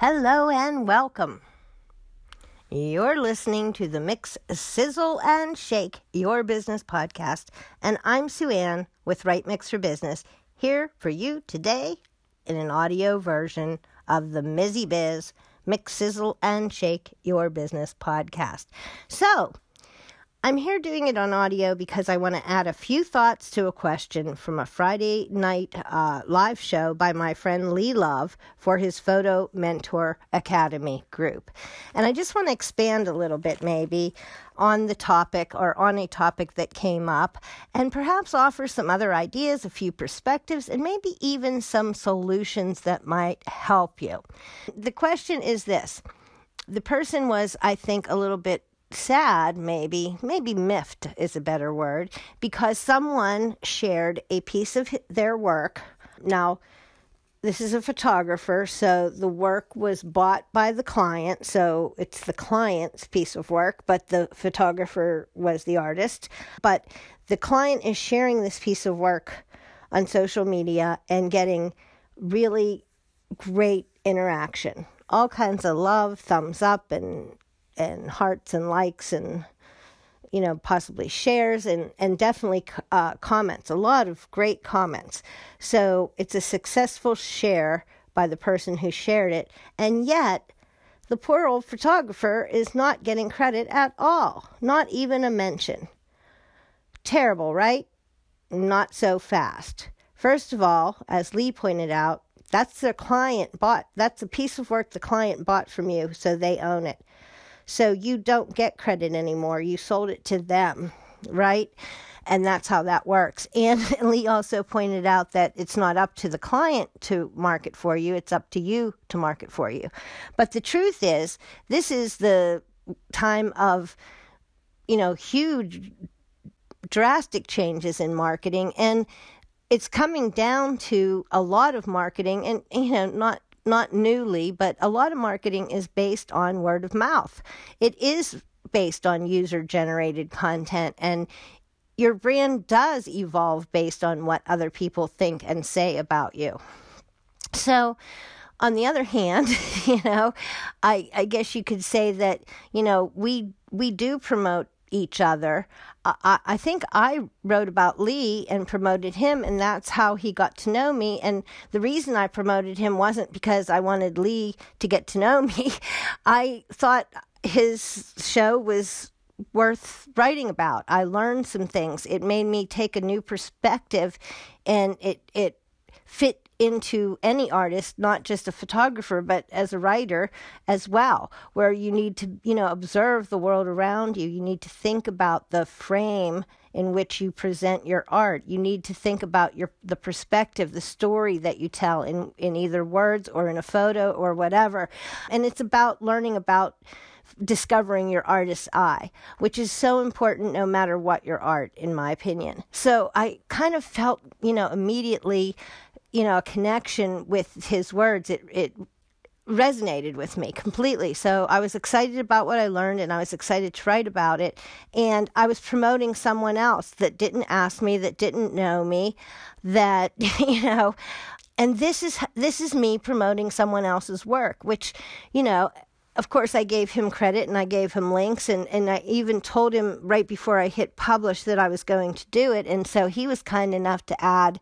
Hello and welcome. You're listening to the Mix Sizzle and Shake Your Business podcast, and I'm Sue Ann with Write Mix for Business here for you today in an audio version of the Mizzy Biz Mix Sizzle and Shake Your Business podcast. So, I'm here doing it on audio because I want to add a few thoughts to a question from a Friday night uh, live show by my friend Lee Love for his Photo Mentor Academy group. And I just want to expand a little bit, maybe, on the topic or on a topic that came up and perhaps offer some other ideas, a few perspectives, and maybe even some solutions that might help you. The question is this the person was, I think, a little bit sad, maybe, maybe miffed is a better word, because someone shared a piece of their work. Now, this is a photographer, so the work was bought by the client, so it's the client's piece of work, but the photographer was the artist. But the client is sharing this piece of work on social media and getting really great interaction. All kinds of love, thumbs up, and and hearts and likes and you know possibly shares and and definitely uh, comments a lot of great comments. So it's a successful share by the person who shared it. And yet the poor old photographer is not getting credit at all not even a mention. Terrible right? Not so fast. First of all as lee pointed out that's the client bought that's a piece of work the client bought from you so they own it so you don't get credit anymore. You sold it to them, right? And that's how that works. And Lee also pointed out that it's not up to the client to market for you, it's up to you to market for you. But the truth is, this is the time of, you know, huge, drastic changes in marketing. And it's coming down to a lot of marketing and, you know, not not newly, but a lot of marketing is based on word of mouth. It is based on user generated content and your brand does evolve based on what other people think and say about you. So, on the other hand, you know, I, I guess you could say that, you know, we we do promote each other. I, I think I wrote about Lee and promoted him, and that's how he got to know me. And the reason I promoted him wasn't because I wanted Lee to get to know me. I thought his show was worth writing about. I learned some things. It made me take a new perspective, and it it fit into any artist, not just a photographer, but as a writer as well, where you need to, you know, observe the world around you. You need to think about the frame in which you present your art. You need to think about your the perspective, the story that you tell in in either words or in a photo or whatever. And it's about learning about discovering your artist's eye, which is so important no matter what your art, in my opinion. So I kind of felt, you know, immediately you know, a connection with his words. It it resonated with me completely. So I was excited about what I learned and I was excited to write about it. And I was promoting someone else that didn't ask me, that didn't know me, that, you know, and this is this is me promoting someone else's work, which, you know, of course I gave him credit and I gave him links and, and I even told him right before I hit publish that I was going to do it. And so he was kind enough to add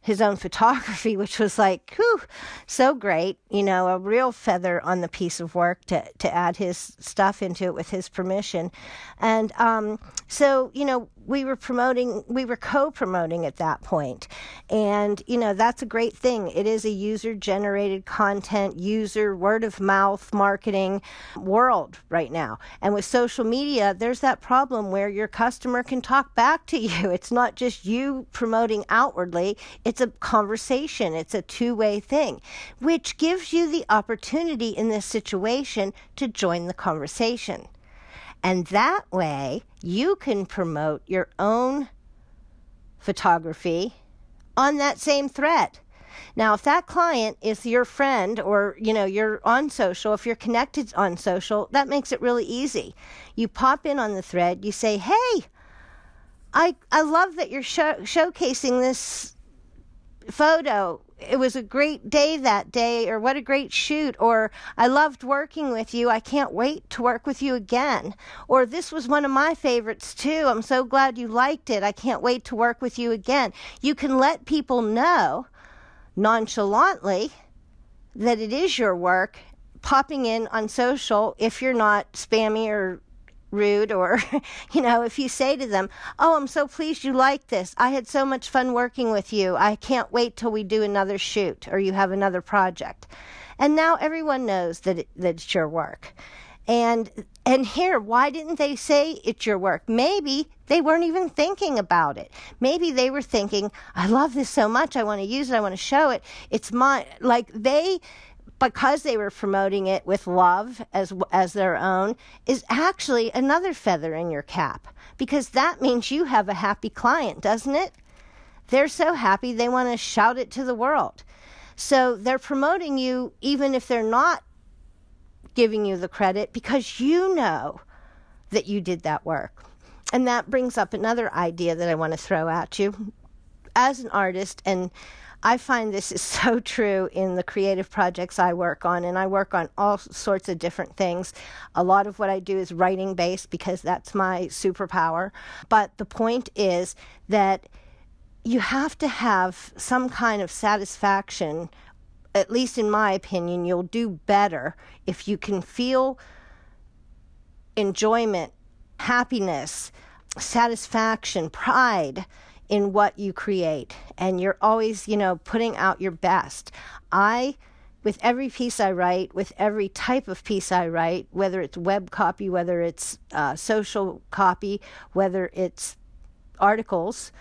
his own photography, which was like, whew, so great. You know, a real feather on the piece of work to, to add his stuff into it with his permission. And um, so, you know, we were promoting, we were co promoting at that point. And, you know, that's a great thing. It is a user generated content, user word of mouth marketing world right now. And with social media, there's that problem where your customer can talk back to you. It's not just you promoting outwardly, it's a conversation, it's a two way thing, which gives you the opportunity in this situation to join the conversation. And that way, you can promote your own photography on that same thread. Now, if that client is your friend or, you know, you're on social, if you're connected on social, that makes it really easy. You pop in on the thread, you say, "Hey, I I love that you're show, showcasing this photo it was a great day that day, or what a great shoot, or I loved working with you. I can't wait to work with you again. Or this was one of my favorites too. I'm so glad you liked it. I can't wait to work with you again. You can let people know nonchalantly that it is your work popping in on social if you're not spammy or rude or you know if you say to them oh i'm so pleased you like this. I had so much fun working with you. I can't wait till we do another shoot or you have another project. And now everyone knows that, it, that it's your work. And and here why didn't they say it's your work? Maybe they weren't even thinking about it. Maybe they were thinking i love this so much. I want to use it. I want to show it. It's my like they because they were promoting it with love as as their own is actually another feather in your cap because that means you have a happy client, doesn't it? They're so happy they want to shout it to the world. So they're promoting you even if they're not giving you the credit because you know that you did that work. And that brings up another idea that I want to throw at you. As an artist and I find this is so true in the creative projects I work on, and I work on all sorts of different things. A lot of what I do is writing based because that's my superpower. But the point is that you have to have some kind of satisfaction. At least in my opinion, you'll do better if you can feel enjoyment, happiness, satisfaction, pride in what you create and you're always, you know, putting out your best. I with every piece I write, with every type of piece I write, whether it's web copy, whether it's uh, social copy, whether it's articles,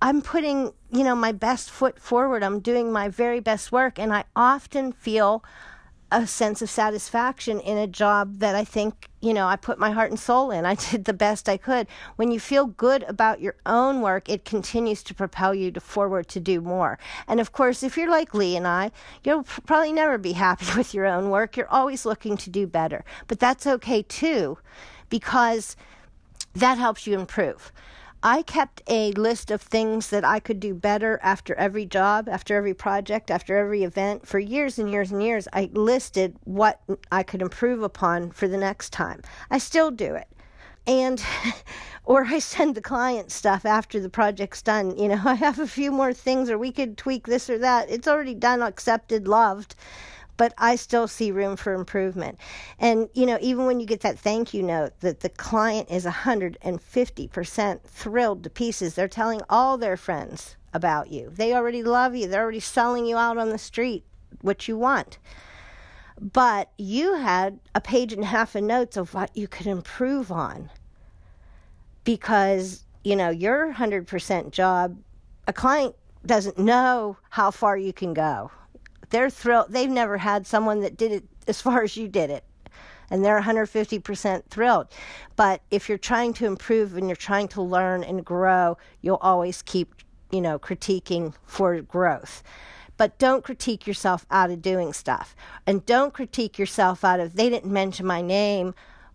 I'm putting, you know, my best foot forward. I'm doing my very best work, and I often feel a sense of satisfaction in a job that I think, you know, I put my heart and soul in. I did the best I could. When you feel good about your own work, it continues to propel you to forward to do more. And of course, if you're like Lee and I, you'll probably never be happy with your own work. You're always looking to do better. But that's okay too, because that helps you improve. I kept a list of things that I could do better after every job, after every project, after every event. For years and years and years, I listed what I could improve upon for the next time. I still do it. And, or I send the client stuff after the project's done. You know, I have a few more things, or we could tweak this or that. It's already done, accepted, loved but I still see room for improvement. And, you know, even when you get that thank you note that the client is 150% thrilled to pieces, they're telling all their friends about you. They already love you, they're already selling you out on the street what you want. But you had a page and a half of notes of what you could improve on because, you know, your 100% job, a client doesn't know how far you can go they're thrilled. They've never had someone that did it as far as you did it. And they're 150% thrilled. But if you're trying to improve and you're trying to learn and grow, you'll always keep, you know, critiquing for growth. But don't critique yourself out of doing stuff. And don't critique yourself out of, they didn't mention my name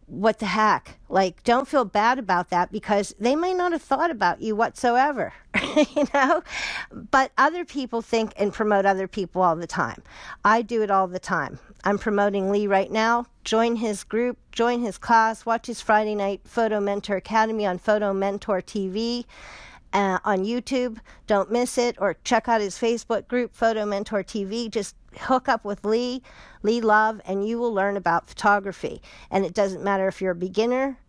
what the heck? Like, don't feel bad about that because they may not have thought about you whatsoever, you know? But other people think and promote other people all the time. I do it all the time. I'm promoting Lee right now. Join his group, join his class, watch his Friday night Photo Mentor Academy on Photo Mentor TV uh, on YouTube. Don't miss it. Or check out his Facebook group, Photo Mentor TV. Just hook up with Lee, Lee Love, and you will learn about photography. And it doesn't matter if you're a beginner,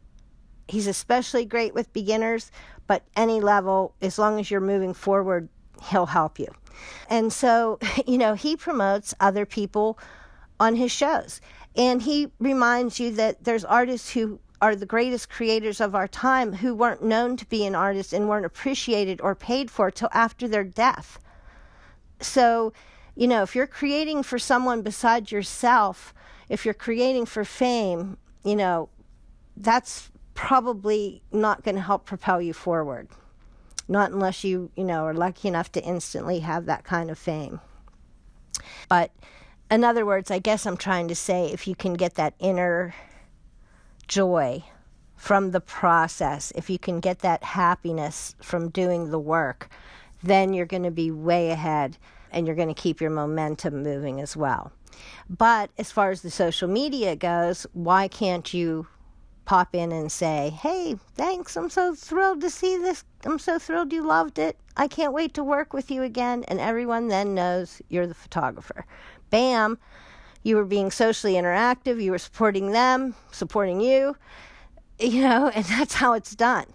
he's especially great with beginners, but any level, as long as you're moving forward, he'll help you. And so, you know, he promotes other people on his shows. And he reminds you that there's artists who are the greatest creators of our time who weren't known to be an artist and weren't appreciated or paid for till after their death. So, you know, if you're creating for someone besides yourself, if you're creating for fame, you know, that's probably not going to help propel you forward. Not unless you, you know, are lucky enough to instantly have that kind of fame. But in other words, I guess I'm trying to say if you can get that inner joy from the process, if you can get that happiness from doing the work, then you're going to be way ahead. and you're going to keep your momentum moving as well. But as far as the social media goes, why can't you pop in and say, Hey, thanks. I'm so thrilled to see this. I'm so thrilled you loved it. I can't wait to work with you again. And everyone then knows you're the photographer. Bam. You were being socially interactive. You were supporting them, supporting you, you know, and that's how it's done.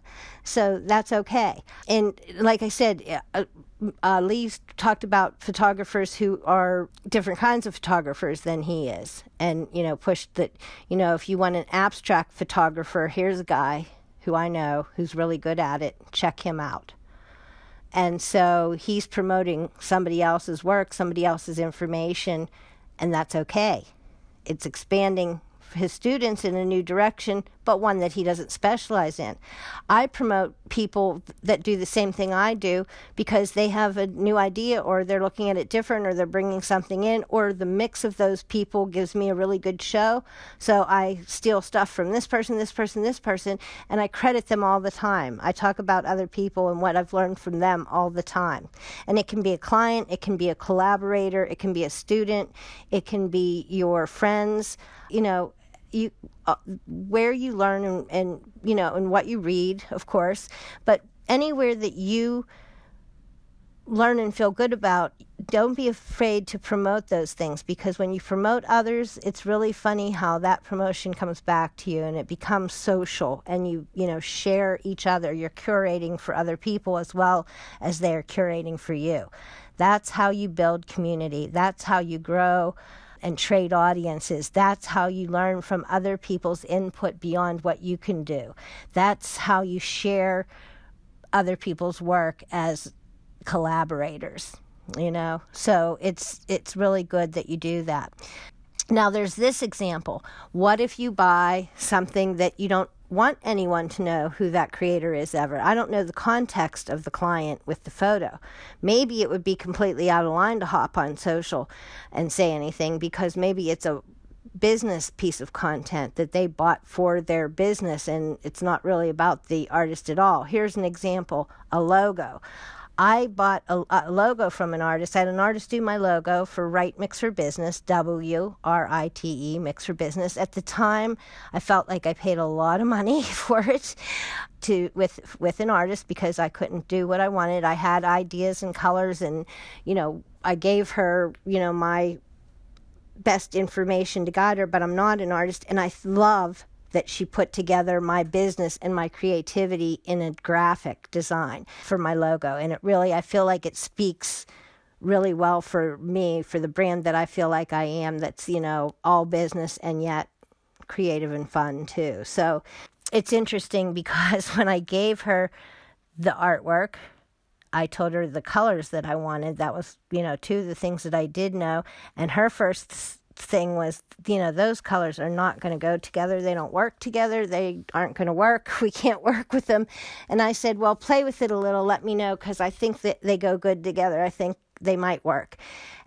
So that's okay. And like I said, uh, uh, uh, Lee talked about photographers who are different kinds of photographers than he is, and you know, pushed that you know, if you want an abstract photographer, here's a guy who I know who's really good at it. Check him out. And so he's promoting somebody else's work, somebody else's information, and that's okay. It's expanding his students in a new direction, but one that he doesn't specialize in. I promote people that do the same thing I do because they have a new idea or they're looking at it different or they're bringing something in or the mix of those people gives me a really good show. So I steal stuff from this person, this person, this person, and I credit them all the time. I talk about other people and what I've learned from them all the time. And it can be a client, it can be a collaborator, it can be a student, it can be your friends. You know, you uh, where you learn and, and you know and what you read, of course, but anywhere that you learn and feel good about, don't be afraid to promote those things because when you promote others, it's really funny how that promotion comes back to you and it becomes social and you, you know, share each other. You're curating for other people as well as they're curating for you. That's how you build community. That's how you grow and trade audiences. That's how you learn from other people's input beyond what you can do. That's how you share other people's work as collaborators you know so it's it's really good that you do that now there's this example what if you buy something that you don't want anyone to know who that creator is ever. I don't know the context of the client with the photo. Maybe it would be completely out of line to hop on social and say anything because maybe it's a business piece of content that they bought for their business and it's not really about the artist at all. Here's an example a logo. I bought a, a, logo from an artist. I had an artist do my logo for Write Mix for Business, W R I T E, Mix for Business. At the time, I felt like I paid a lot of money for it to with with an artist because I couldn't do what I wanted. I had ideas and colors, and you know, I gave her you know my best information to guide her, but I'm not an artist, and I love that she put together my business and my creativity in a graphic design for my logo. And it really, I feel like it speaks really well for me, for the brand that I feel like I am, that's, you know, all business and yet creative and fun too. So it's interesting because when I gave her the artwork, I told her the colors that I wanted. That was, you know, two of the things that I did know. And her first thing was, you know, those colors are not going to go together. They don't work together. They aren't going to work. We can't work with them. And I said, well, play with it a little. Let me know because I think that they go good together. I think they might work.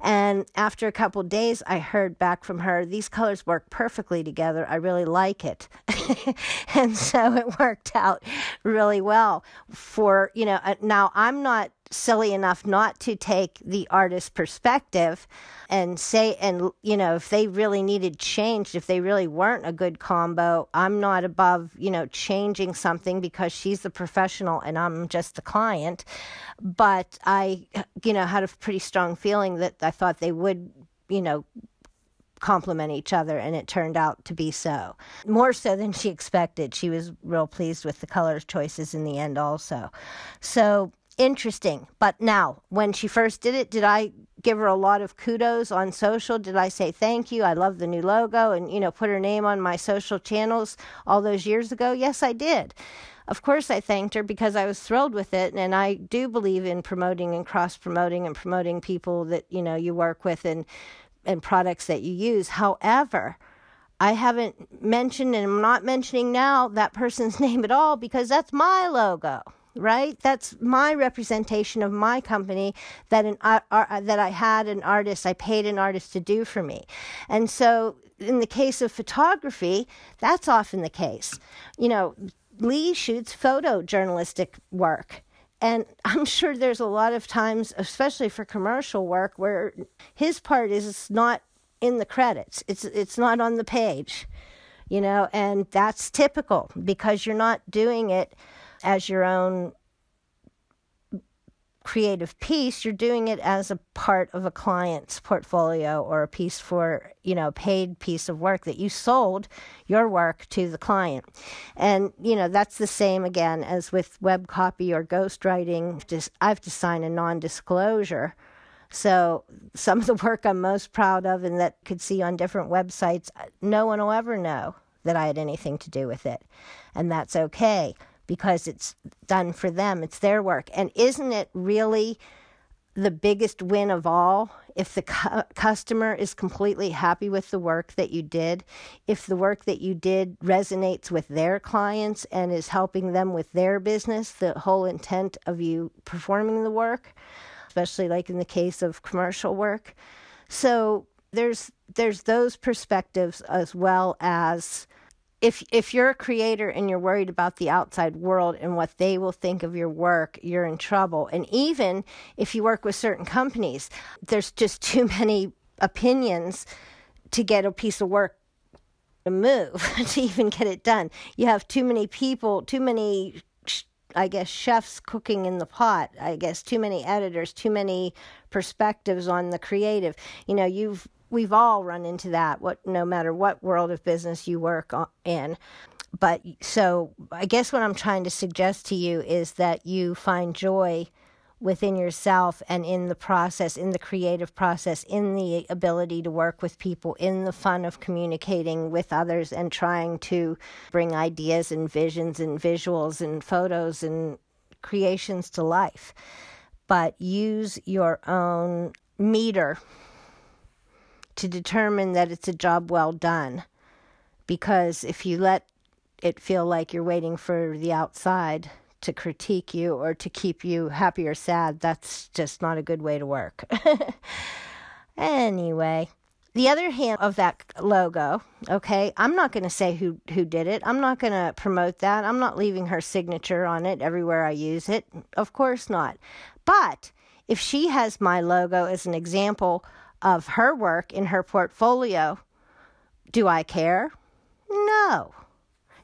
And after a couple days, I heard back from her, these colors work perfectly together. I really like it. and so it worked out really well for, you know, uh, now I'm not silly enough not to take the artist's perspective and say and you know if they really needed changed if they really weren't a good combo i'm not above you know changing something because she's the professional and i'm just the client. But i you know had a pretty strong feeling that i thought they would you know complement each other and it turned out to be so. More so than she expected. She was real pleased with the color choices in the end also. So interesting. But now, when she first did it, did I give her a lot of kudos on social? Did I say thank you? I love the new logo and, you know, put her name on my social channels all those years ago? Yes, I did. Of course, I thanked her because I was thrilled with it. And I do believe in promoting and cross promoting and promoting people that, you know, you work with and, and products that you use. However, I haven't mentioned and I'm not mentioning now that person's name at all because that's my logo right? That's my representation of my company that an uh, uh, that I had an artist, I paid an artist to do for me. And so in the case of photography, that's often the case. You know, Lee shoots photojournalistic work And I'm sure there's a lot of times, especially for commercial work, where his part is not in the credits. It's it's not on the page. You know, and that's typical because you're not doing it as your own creative piece, you're doing it as a part of a client's portfolio or a piece for, you know, paid piece of work that you sold your work to the client. And, you know, that's the same again as with web copy or ghostwriting. Just I have to sign a non-disclosure. So some of the work I'm most proud of and that could see on different websites, no one will ever know that I had anything to do with it. And that's okay because it's done for them, it's their work. And isn't it really the biggest win of all if the cu- customer is completely happy with the work that you did, if the work that you did resonates with their clients and is helping them with their business, the whole intent of you performing the work, especially like in the case of commercial work. So there's there's those perspectives as well as if if you're a creator and you're worried about the outside world and what they will think of your work, you're in trouble. And even if you work with certain companies, there's just too many opinions to get a piece of work to move to even get it done. You have too many people, too many I guess chefs cooking in the pot. I guess too many editors, too many perspectives on the creative. You know, you've we've all run into that what no matter what world of business you work in. But so i guess what i'm trying to suggest to you is that you find joy within yourself and in the process in the creative process in the ability to work with people in the fun of communicating with others and trying to bring ideas and visions and visuals and photos and creations to life. But use your own meter to determine that it's a job well done. Because if you let it feel like you're waiting for the outside to critique you or to keep you happy or sad, that's just not a good way to work. anyway, the other hand of that logo, okay, I'm not going to say who who did it. I'm not going to promote that. I'm not leaving her signature on it everywhere I use it. Of course not. But if she has my logo as an example of her work in her portfolio. Do I care? No.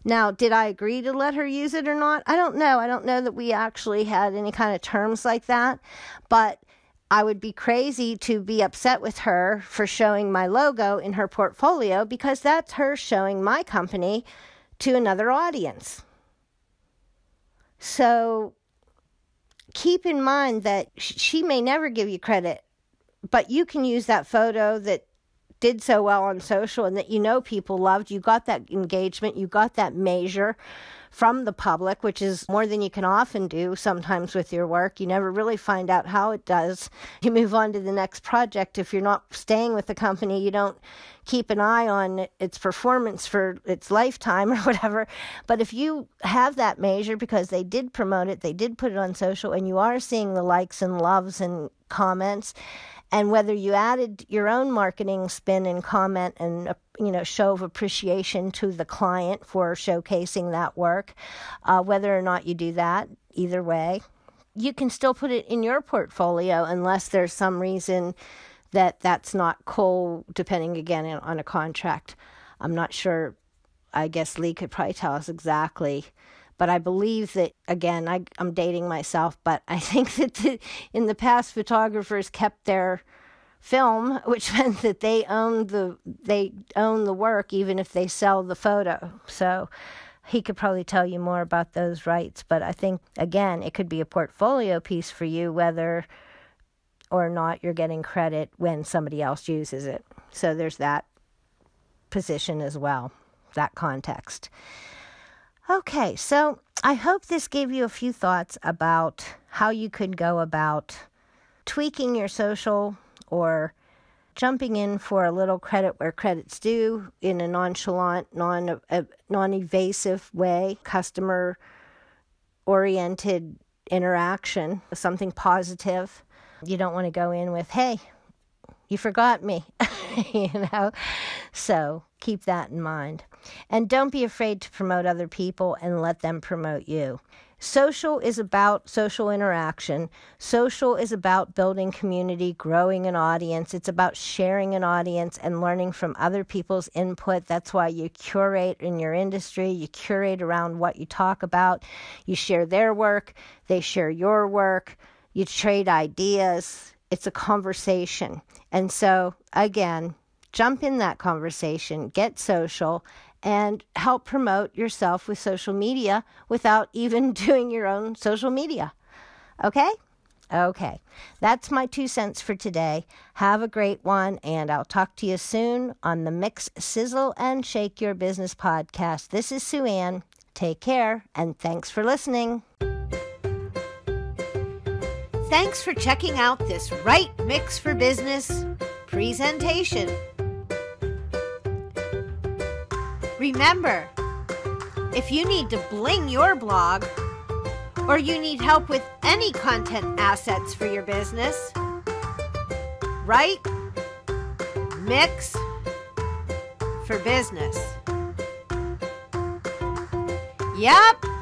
Now, did I agree to let her use it or not? I don't know. I don't know that we actually had any kind of terms like that, but I would be crazy to be upset with her for showing my logo in her portfolio because that's her showing my company to another audience. So keep in mind that she may never give you credit but you can use that photo that did so well on social and that you know people loved. You got that engagement, you got that measure from the public, which is more than you can often do sometimes with your work. You never really find out how it does. You move on to the next project. If you're not staying with the company, you don't keep an eye on its performance for its lifetime or whatever. But if you have that measure because they did promote it, they did put it on social, and you are seeing the likes and loves and comments, and whether you added your own marketing spin and comment and uh, you know show of appreciation to the client for showcasing that work uh, whether or not you do that either way you can still put it in your portfolio unless there's some reason that that's not cool depending again on a contract. I'm not sure. I guess lee could probably tell us exactly but I believe that, again, I, am dating myself, but I think that the, in the past, photographers kept their film, which meant that they own the they own the work even if they sell the photo. So he could probably tell you more about those rights, but I think again it could be a portfolio piece for you whether or not you're getting credit when somebody else uses it. So there's that position as well, that context. Okay, so I hope this gave you a few thoughts about how you could go about tweaking your social or jumping in for a little credit where credit's due in a nonchalant, non uh, non-evasive way, customer oriented interaction, something positive. You don't want to go in with, "Hey, you forgot me." you know. So, keep that in mind. And don't be afraid to promote other people and let them promote you. Social is about social interaction. Social is about building community, growing an audience. It's about sharing an audience and learning from other people's input. That's why you curate in your industry. You curate around what you talk about. You share their work, they share your work. You trade ideas. It's a conversation. And so, again, jump in that conversation, get social, and help promote yourself with social media without even doing your own social media. Okay? Okay. That's my two cents for today. Have a great one, and I'll talk to you soon on the Mix, Sizzle, and Shake Your Business podcast. This is Sue Ann. Take care, and thanks for listening. Thanks for checking out this Write Mix for Business presentation. Remember, if you need to bling your blog or you need help with any content assets for your business, write Mix for Business. Yep.